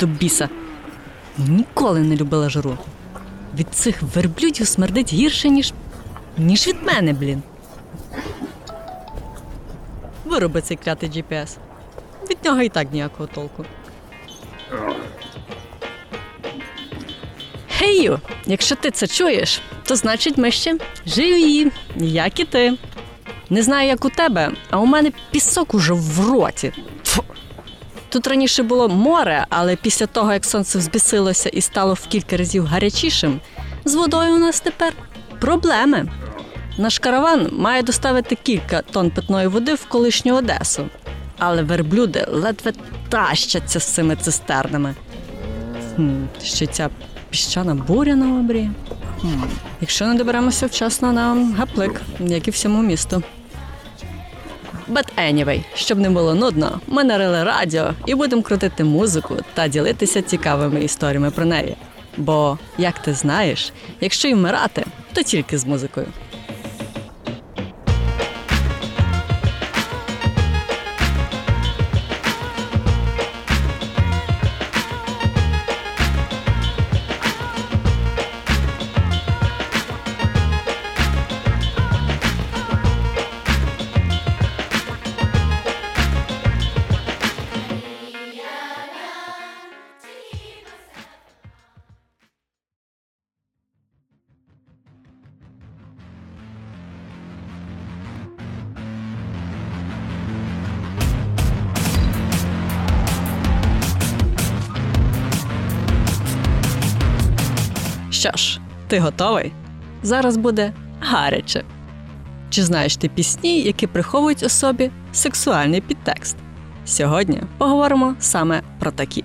до біса. Ніколи не любила жару. Від цих верблюдів смердить гірше, ніж ніж від мене, блін. Вироби цей клятий GPS. Від нього і так ніякого толку. Гею, якщо ти це чуєш, то значить ми ще живі, як і ти. Не знаю, як у тебе, а у мене пісок уже в роті. Тут раніше було море, але після того, як сонце взбісилося і стало в кілька разів гарячішим, з водою у нас тепер проблеми. Наш караван має доставити кілька тонн питної води в колишню Одесу, але верблюди ледве тащаться з цими цистернами. Хм, ще ця піщана буря на обрії. Якщо не доберемося вчасно, нам гаплик, як і всьому місту. But anyway, щоб не було нудно, ми нарили радіо і будемо крутити музику та ділитися цікавими історіями про неї. Бо, як ти знаєш, якщо й вмирати, то тільки з музикою. Ти готовий? Зараз буде гаряче. Чи знаєш ти пісні, які приховують у собі сексуальний підтекст? Сьогодні поговоримо саме про такі.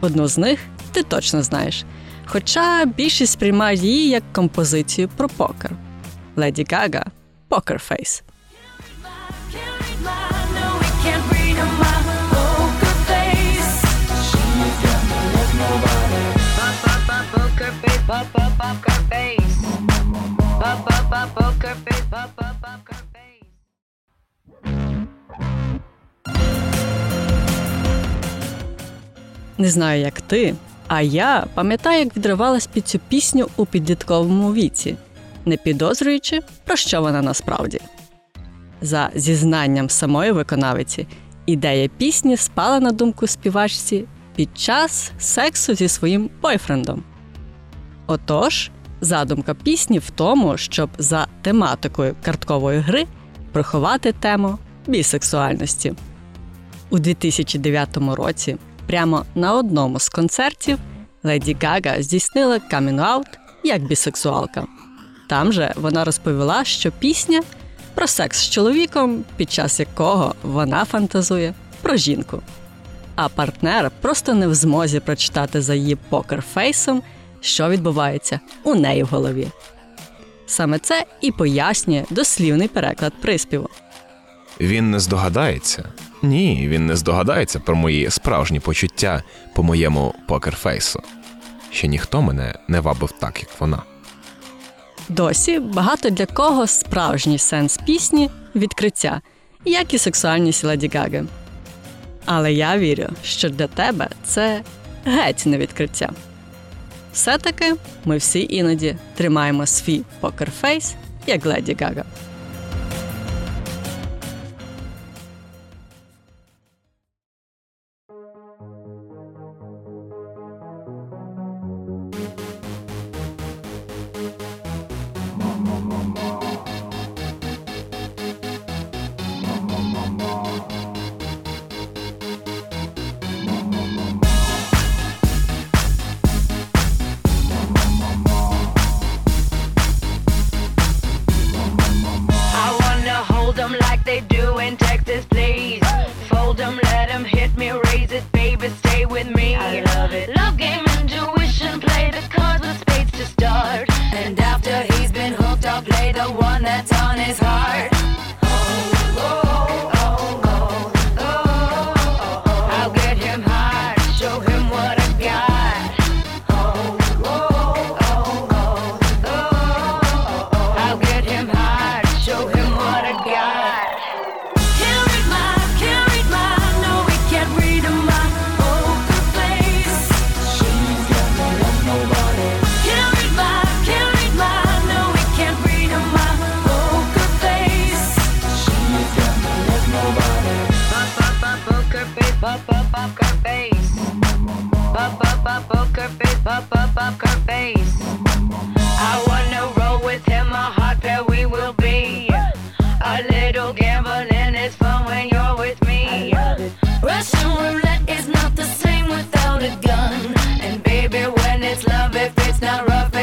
Одну з них ти точно знаєш, хоча більшість сприймають її як композицію про покер. Леді Гага Poker Не знаю, як ти, а я пам'ятаю, як відривалась під цю пісню у підлітковому віці, не підозрюючи, про що вона насправді. За зізнанням самої виконавиці, ідея пісні спала на думку співачці під час сексу зі своїм бойфрендом. Отож, задумка пісні в тому, щоб за тематикою карткової гри приховати тему бісексуальності. У 2009 році, прямо на одному з концертів, Леді Гага здійснила камінг-аут як бісексуалка. Там же вона розповіла, що пісня про секс з чоловіком, під час якого вона фантазує про жінку. А партнер просто не в змозі прочитати за її покерфейсом, що відбувається у неї в голові. Саме це і пояснює дослівний переклад приспіву. Він не здогадається. Ні, він не здогадається про мої справжні почуття по моєму покерфейсу. Ще ніхто мене не вабив так, як вона. Досі багато для кого справжній сенс пісні відкриття, як і сексуальність Леді Гаги. Але я вірю, що для тебе це геть не відкриття. Все-таки ми всі іноді тримаємо свій покерфейс, як Леді Гага. are a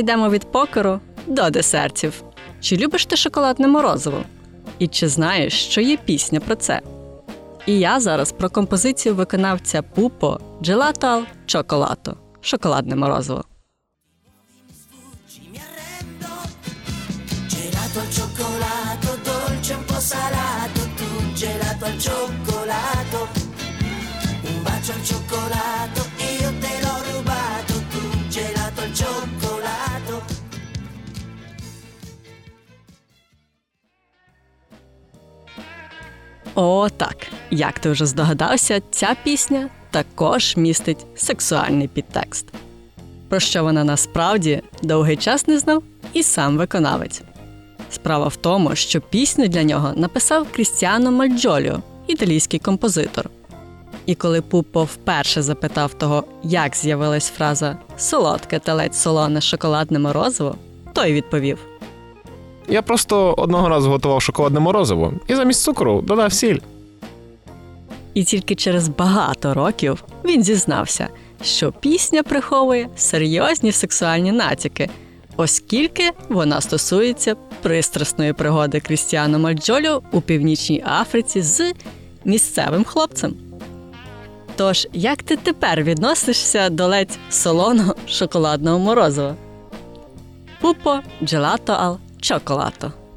перейдемо від покеру до десертів. Чи любиш ти шоколадне морозиво? І чи знаєш, що є пісня про це? І я зараз про композицію виконавця Пупо Джелато Чоколато Шоколадне морозиво. Salato, tu gelato al cioccolato, un bacio al cioccolato. О, так, як ти вже здогадався, ця пісня також містить сексуальний підтекст. Про що вона насправді довгий час не знав і сам виконавець. Справа в тому, що пісню для нього написав Крістіано Мальджоліо, італійський композитор. І коли Пупо вперше запитав того, як з'явилась фраза солодке телець солоне шоколадне морозиво, той відповів: я просто одного разу готував шоколадне морозиво і замість цукру додав сіль. І тільки через багато років він зізнався, що пісня приховує серйозні сексуальні натяки, оскільки вона стосується пристрасної пригоди Крістіана Мальджолю у північній Африці з місцевим хлопцем. Тож, як ти тепер відносишся до ледь солоного шоколадного морозива? Пупо, джелато ал cioccolato.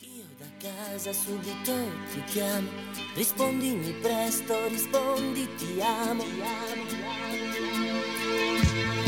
Io da casa subito ti chiamo, rispondimi presto, rispondi ti amo. Ti amo, ti amo.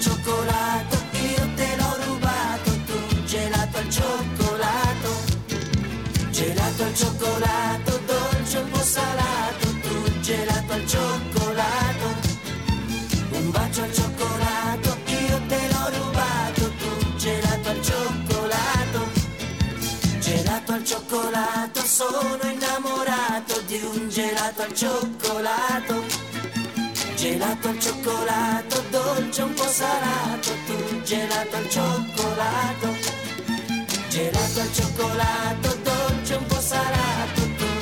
Cioccolato, io te l'ho rubato. Tu gelato al cioccolato. Gelato al cioccolato, dolce un po' salato. Tu gelato al cioccolato. Un bacio al cioccolato, io te l'ho rubato. Tu gelato al cioccolato. Gelato al cioccolato, sono innamorato di un gelato al cioccolato. Gelato al cioccolato, dolce un po' salato, tu gelato al cioccolato. Gelato al cioccolato, dolce un po' salato, tu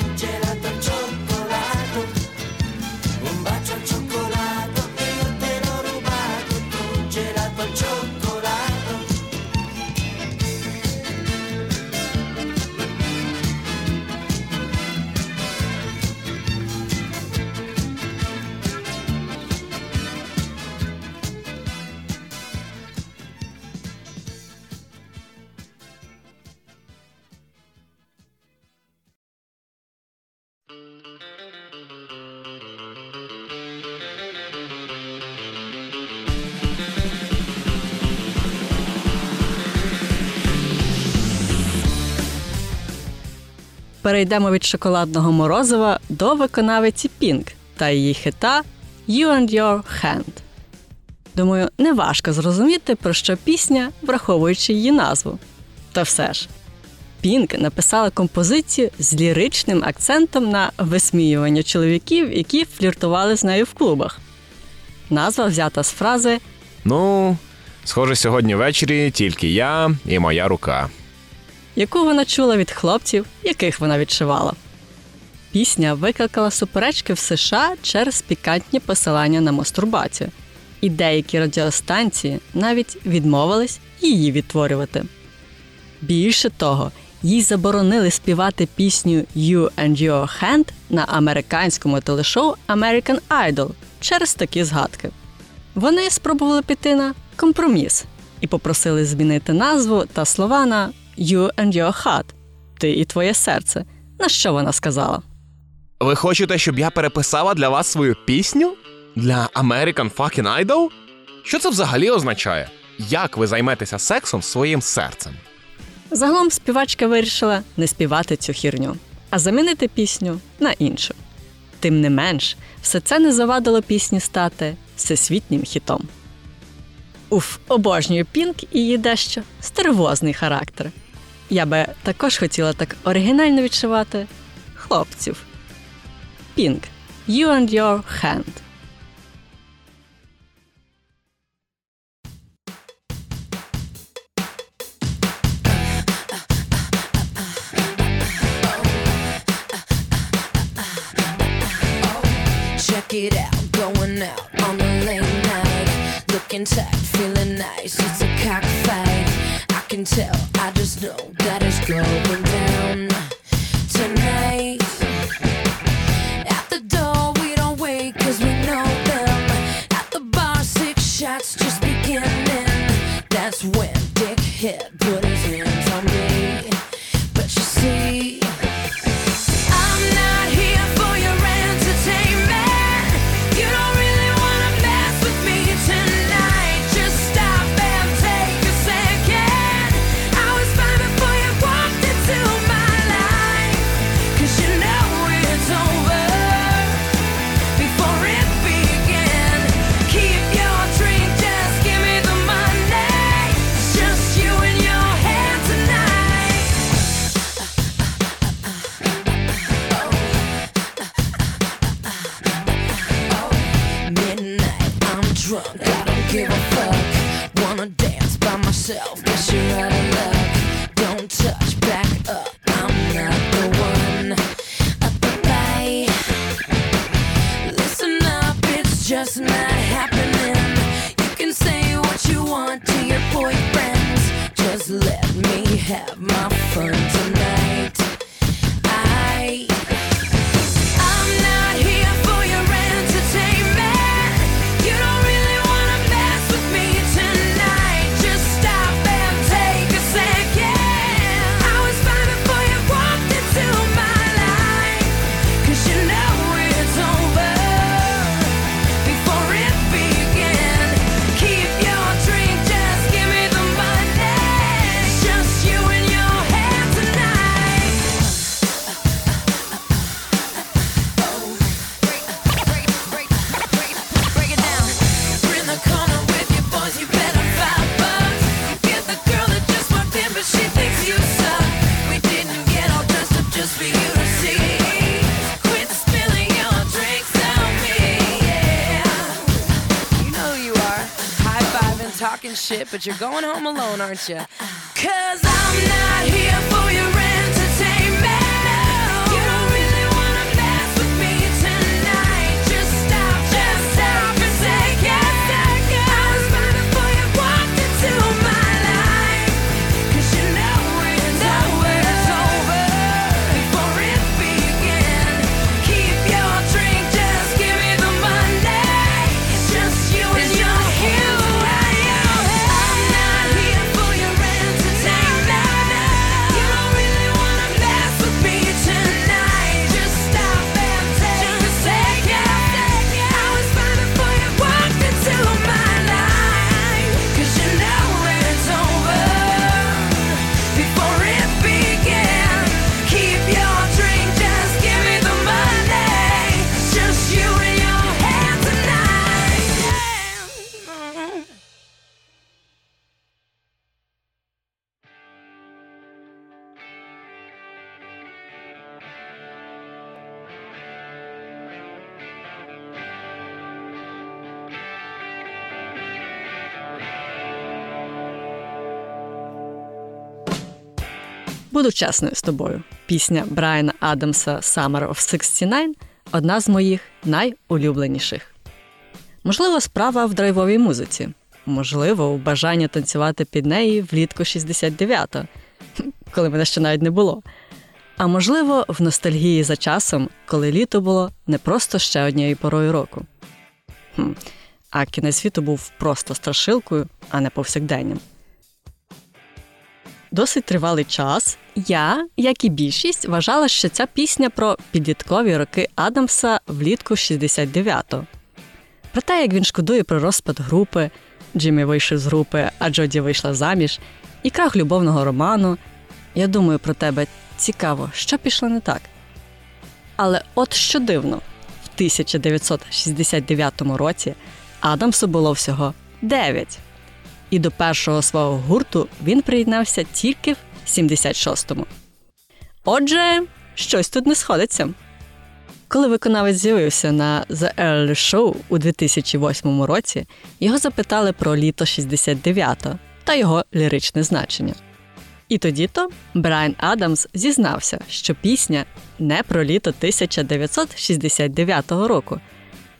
Перейдемо від шоколадного морозива до виконавиці Пінк та її хита You and Your Hand. Думаю, неважко зрозуміти, про що пісня, враховуючи її назву. Та все ж, Пінк написала композицію з ліричним акцентом на висміювання чоловіків, які фліртували з нею в клубах. Назва взята з фрази Ну, схоже, сьогодні ввечері тільки я і моя рука. Яку вона чула від хлопців, яких вона відшивала. Пісня викликала суперечки в США через пікантні посилання на мастурбацію, і деякі радіостанції навіть відмовились її відтворювати. Більше того, їй заборонили співати пісню You and Your Hand на американському телешоу American Idol через такі згадки. Вони спробували піти на компроміс і попросили змінити назву та слова на You and Your Heart Ти і твоє серце. На що вона сказала? Ви хочете, щоб я переписала для вас свою пісню? Для American Fucking Idol? Що це взагалі означає? Як ви займетеся сексом своїм серцем? Загалом співачка вирішила не співати цю хірню, а замінити пісню на іншу. Тим не менш, все це не завадило пісні стати всесвітнім хітом. Уф, обожнюю Пінк і її дещо стервозний характер. Я би також хотіла так оригінально відшивати хлопців. Пінк. You and your hand. Check it out, going out on a late night. Looking tight, feeling nice. It's a cockfight. I can tell, I just know that it's going down tonight. At the door, we don't wait cause we know them. At the bar, six shots just beginning. That's when Dick hit put his hands on you yourself. But you're going home alone, aren't you? Cause I'm not here for Буду чесною з тобою. Пісня Брайана Адамса Summer of 69 одна з моїх найулюбленіших. Можливо, справа в драйвовій музиці, можливо, у бажанні танцювати під неї влітку 69-го, коли мене ще навіть не було. А можливо, в ностальгії за часом, коли літо було не просто ще однією порою року. Хм. А кінець світу був просто страшилкою, а не повсякденням. Досить тривалий час я, як і більшість, вважала, що ця пісня про підліткові роки Адамса влітку 69-го. Про те, як він шкодує про розпад групи, Джиммі вийшов з групи, а Джоді вийшла заміж, і крах любовного роману. Я думаю про тебе цікаво, що пішло не так. Але от що дивно, в 1969 році Адамсу було всього 9 і до першого свого гурту він приєднався тільки в 76-му. Отже, щось тут не сходиться. Коли виконавець з'явився на The Early Show у 2008 році, його запитали про літо 69-го та його ліричне значення. І тоді то Брайан Адамс зізнався, що пісня не про літо 1969 року,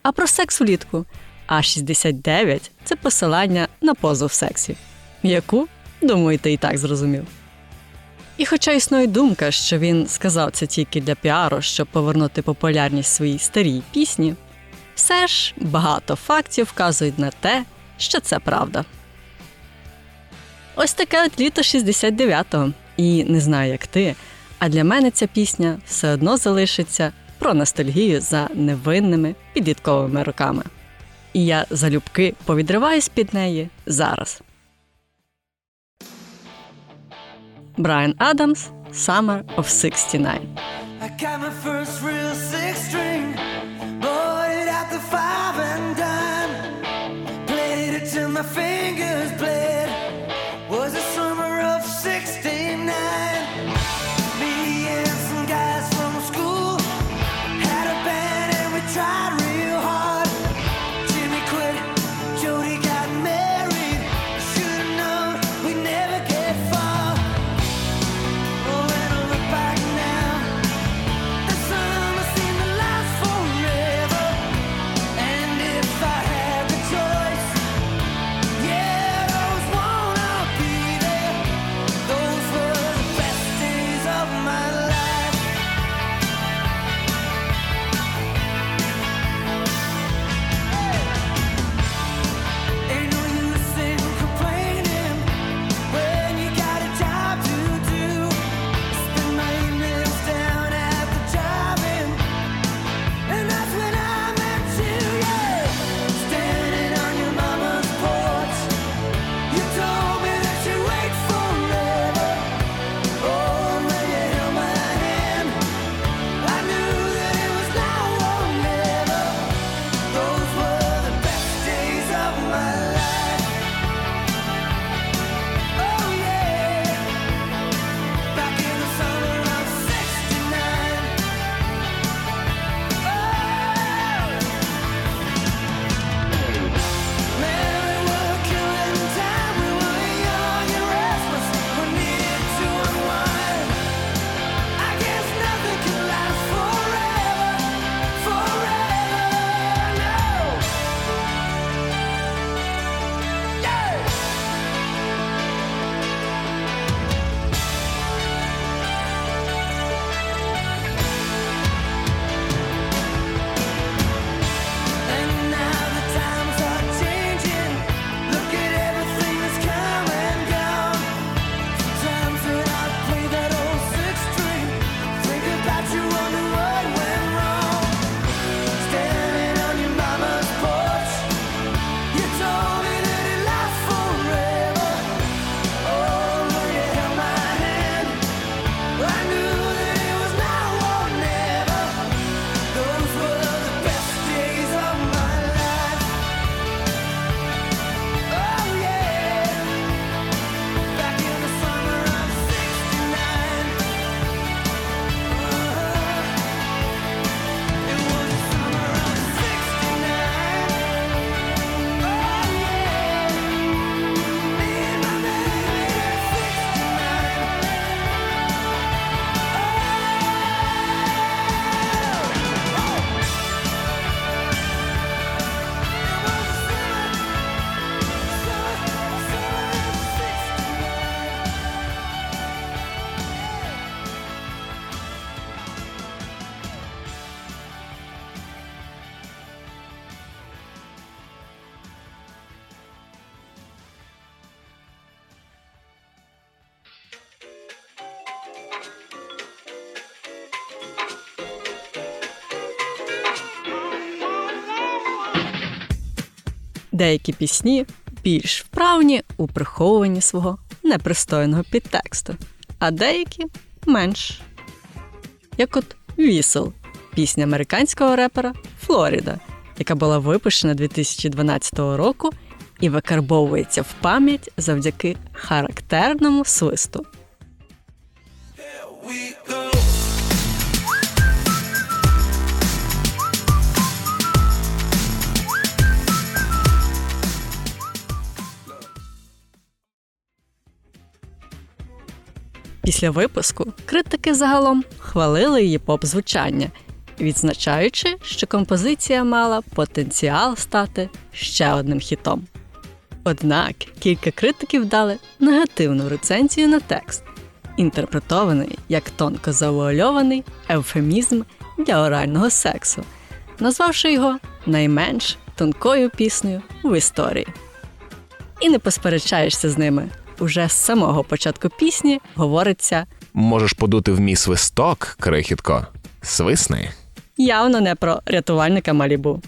а про секс влітку, а 69 це посилання на позу в сексі, яку, думаю, ти і так зрозумів. І хоча існує думка, що він сказав це тільки для піару, щоб повернути популярність своїй старій пісні, все ж багато фактів вказують на те, що це правда. Ось таке от літо 69-го. І не знаю, як ти, а для мене ця пісня все одно залишиться про ностальгію за невинними підлітковими роками. І я залюбки повідриваюсь під неї зараз. Брайан Адамс Summer of 69 I got my first real six string, Деякі пісні більш вправні у приховуванні свого непристойного підтексту, а деякі менш. Як от Вісел, пісня американського репера Флоріда, яка була випущена 2012 року і викарбовується в пам'ять завдяки характерному свисту. we go. Після випуску критики загалом хвалили її поп-звучання, відзначаючи, що композиція мала потенціал стати ще одним хітом. Однак кілька критиків дали негативну рецензію на текст, інтерпретований як тонко завуальований евфемізм для орального сексу, назвавши його найменш тонкою піснею в історії. І не посперечаєшся з ними. Уже з самого початку пісні говориться Можеш подути в мій свисток, крихітко. Свисни. явно не про рятувальника Малібу.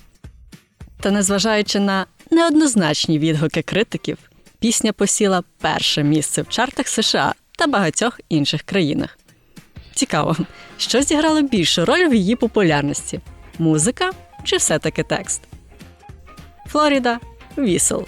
Та незважаючи на неоднозначні відгуки критиків, пісня посіла перше місце в чартах США та багатьох інших країнах. Цікаво, що зіграло більшу роль в її популярності музика чи все-таки текст? Флоріда Вісел.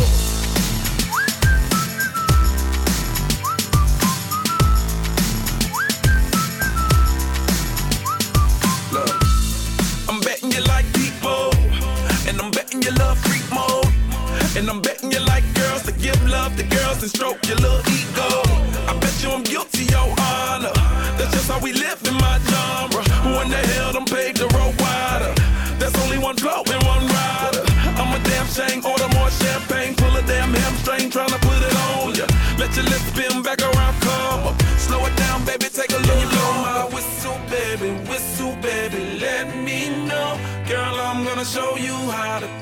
And I'm betting you like girls to give love to girls and stroke your little ego. I bet you I'm guilty, your honor. That's just how we live in my genre. Who in the hell done paved the road wider? There's only one flow and one rider. I'm a damn shame, order more champagne, pull a damn hamstring, tryna put it on ya. Let your lips spin back around, come up. Slow it down, baby, take a look. Blow my whistle, baby, whistle, baby, let me know. Girl, I'm gonna show you how to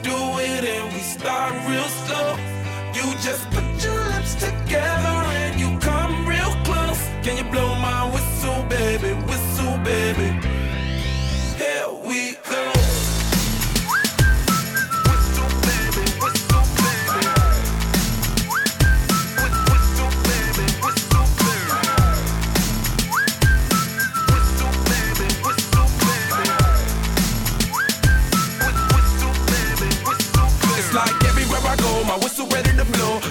together and you come real close. Can you blow my whistle, baby, whistle, baby?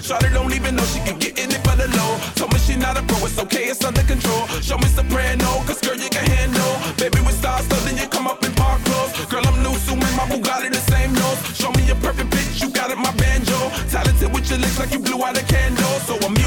Blow. Don't even know she can get in it for the low. Told me she not a pro, it's okay, it's under control. Show me soprano, cause girl, you can handle. Baby, we start so then you come up in park clothes. Girl, I'm new, so my Bugatti the same nose. Show me a perfect bitch, you got it, my banjo. Talented with your lips like you blew out a candle. So I'm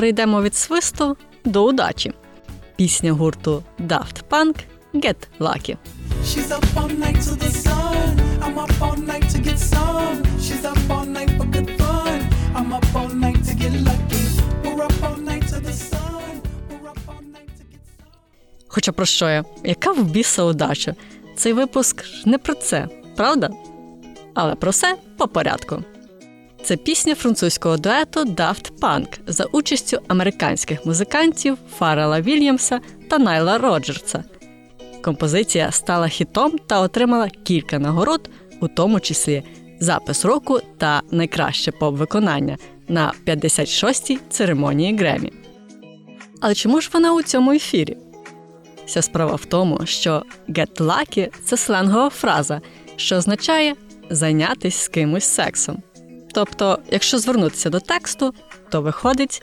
перейдемо від свисту до удачі. Пісня гурту Daft Punk Get Lucky. She's up all night to the sun. I'm up all night to get some. She's up all night for good fun. I'm up all night to get lucky. We're up all night to the sun. We're up all night to get some. Хоча про що я? Яка в біса удача? Цей випуск ж не про це, правда? Але про все по порядку. Це пісня французького дуету Daft Punk за участю американських музикантів Фаррела Вільямса та Найла Роджерса. Композиція стала хітом та отримала кілька нагород, у тому числі запис року та найкраще поп-виконання на 56-й церемонії Гремі. Але чому ж вона у цьому ефірі? Вся справа в тому, що get lucky – це сленгова фраза, що означає зайнятися з кимось сексом. Тобто, якщо звернутися до тексту, то виходить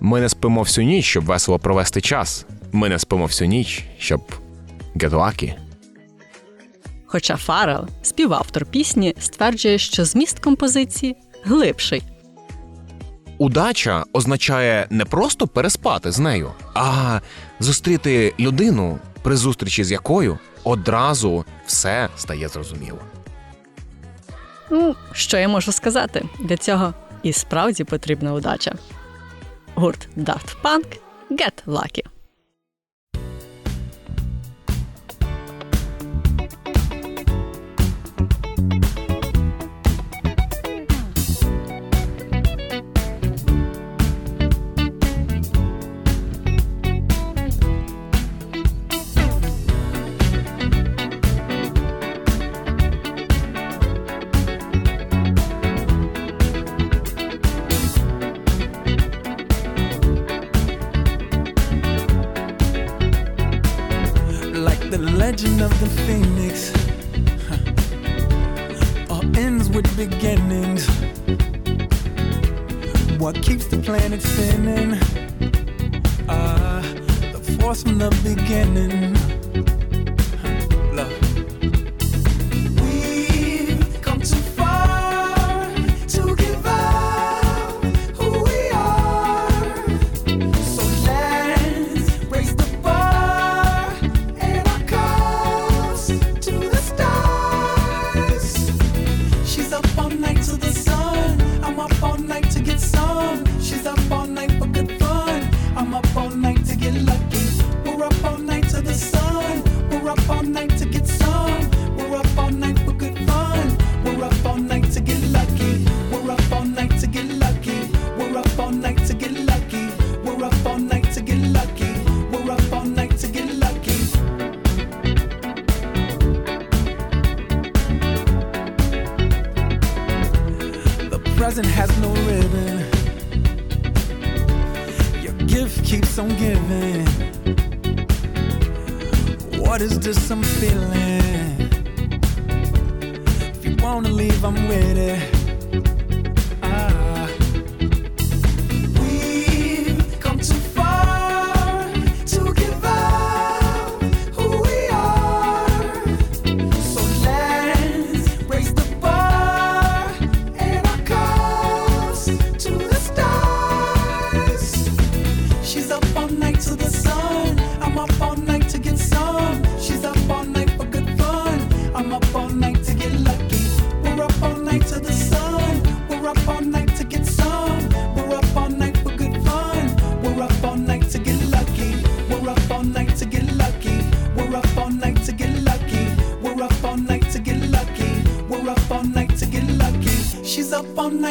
Ми не спимо всю ніч, щоб весело провести час. Ми не спимо всю ніч, щоб get lucky. Хоча Фарел, співавтор пісні, стверджує, що зміст композиції глибший. Удача означає не просто переспати з нею, а зустріти людину, при зустрічі з якою одразу все стає зрозуміло. Ну, що я можу сказати? Для цього і справді потрібна удача. Гурт Daft Punk Get Lucky.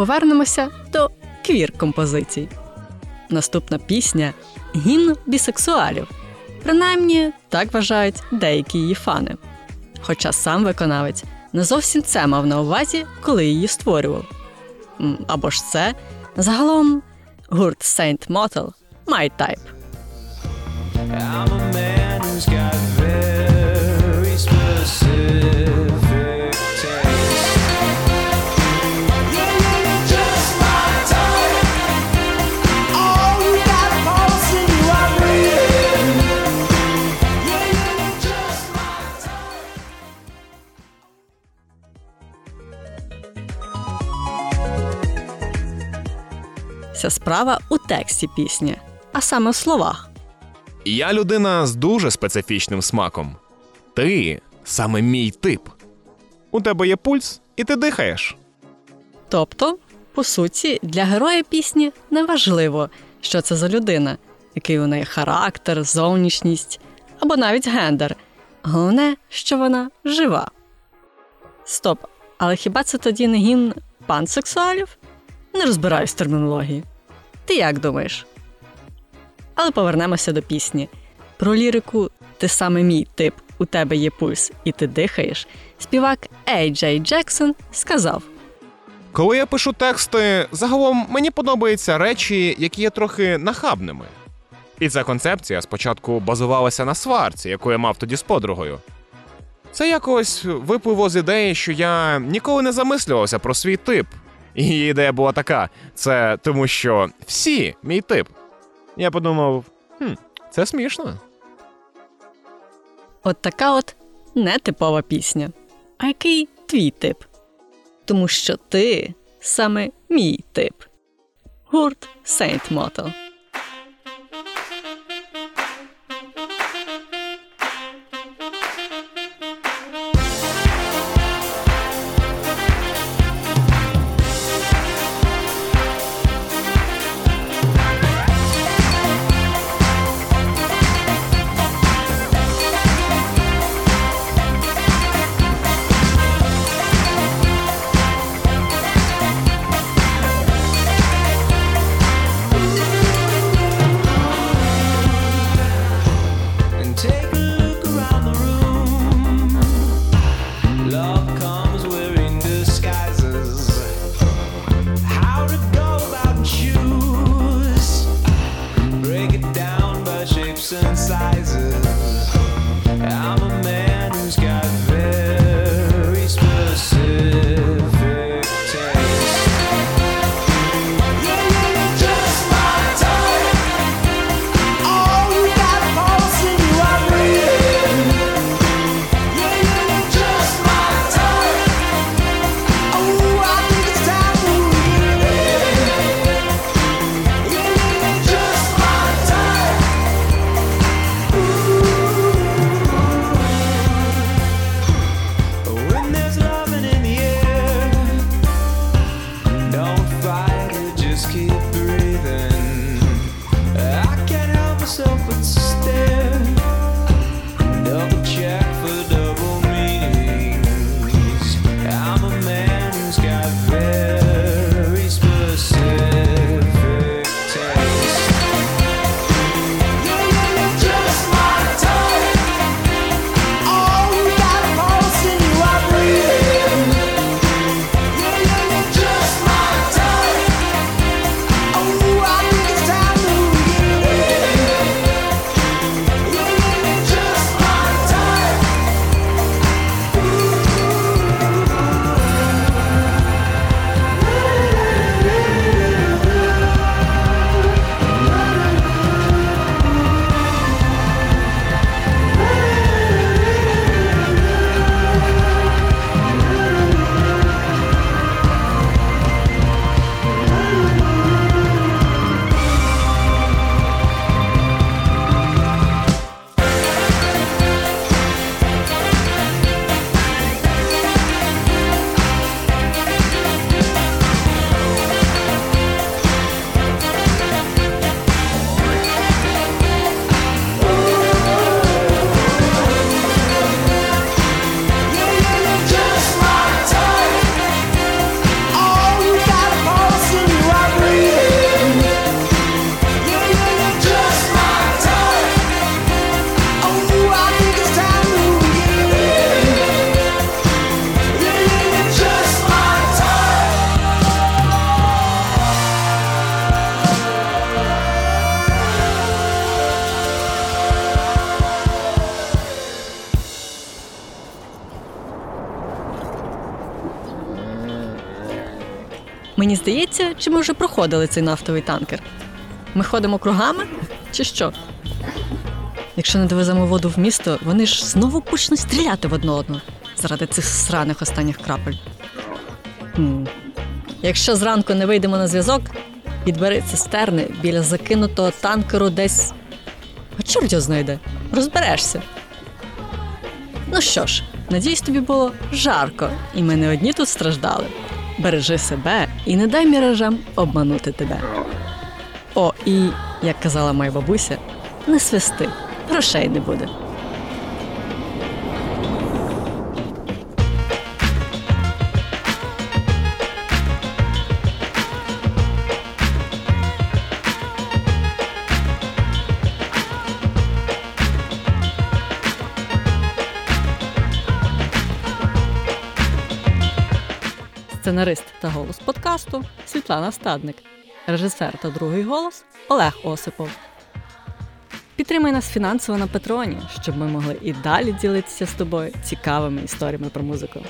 Повернемося до квір-композицій. Наступна пісня гімн бісексуалів. Принаймні, так вважають деякі її фани. Хоча сам виконавець не зовсім це мав на увазі, коли її створював. Або ж це загалом гурт Saint Motel My Type. I'm a man who's got Вся справа у тексті пісні, а саме в словах. Я людина з дуже специфічним смаком. Ти саме мій тип. У тебе є пульс, і ти дихаєш. Тобто, по суті, для героя пісні не важливо, що це за людина, який у неї характер, зовнішність або навіть гендер. Головне, що вона жива. Стоп, але хіба це тоді не гімн пансексуалів? Не розбираюсь в термінології. Ти як думаєш? Але повернемося до пісні. Про лірику Ти саме мій тип, у тебе є пульс, і ти дихаєш. Співак Ей Джей Джексон сказав: Коли я пишу тексти, загалом мені подобаються речі, які є трохи нахабними. І ця концепція спочатку базувалася на сварці, яку я мав тоді з подругою. Це якось випливо з ідеї, що я ніколи не замислювався про свій тип. Її ідея була така: це тому, що всі мій тип. Я подумав, хм, це смішно. От така от нетипова пісня. А який твій тип? Тому що ти саме мій тип. Гурт Saint Motel. Чи ми вже проходили цей нафтовий танкер? Ми ходимо кругами чи що? Якщо не довеземо воду в місто, вони ж знову почнуть стріляти в одне одного заради цих сраних останніх крапель. Хм. Якщо зранку не вийдемо на зв'язок, підбери цистерни біля закинутого танкеру десь. А чорт його знайде, розберешся. Ну що ж, надіюсь, тобі було жарко, і ми не одні тут страждали. Бережи себе і не дай міражам обманути тебе. О, і як казала моя бабуся, не свисти, грошей не буде. Сценарист та голос подкасту Світлана Стадник, режисер та другий голос Олег Осипов. Підтримай нас фінансово на Патреоні, щоб ми могли і далі ділитися з тобою цікавими історіями про музику.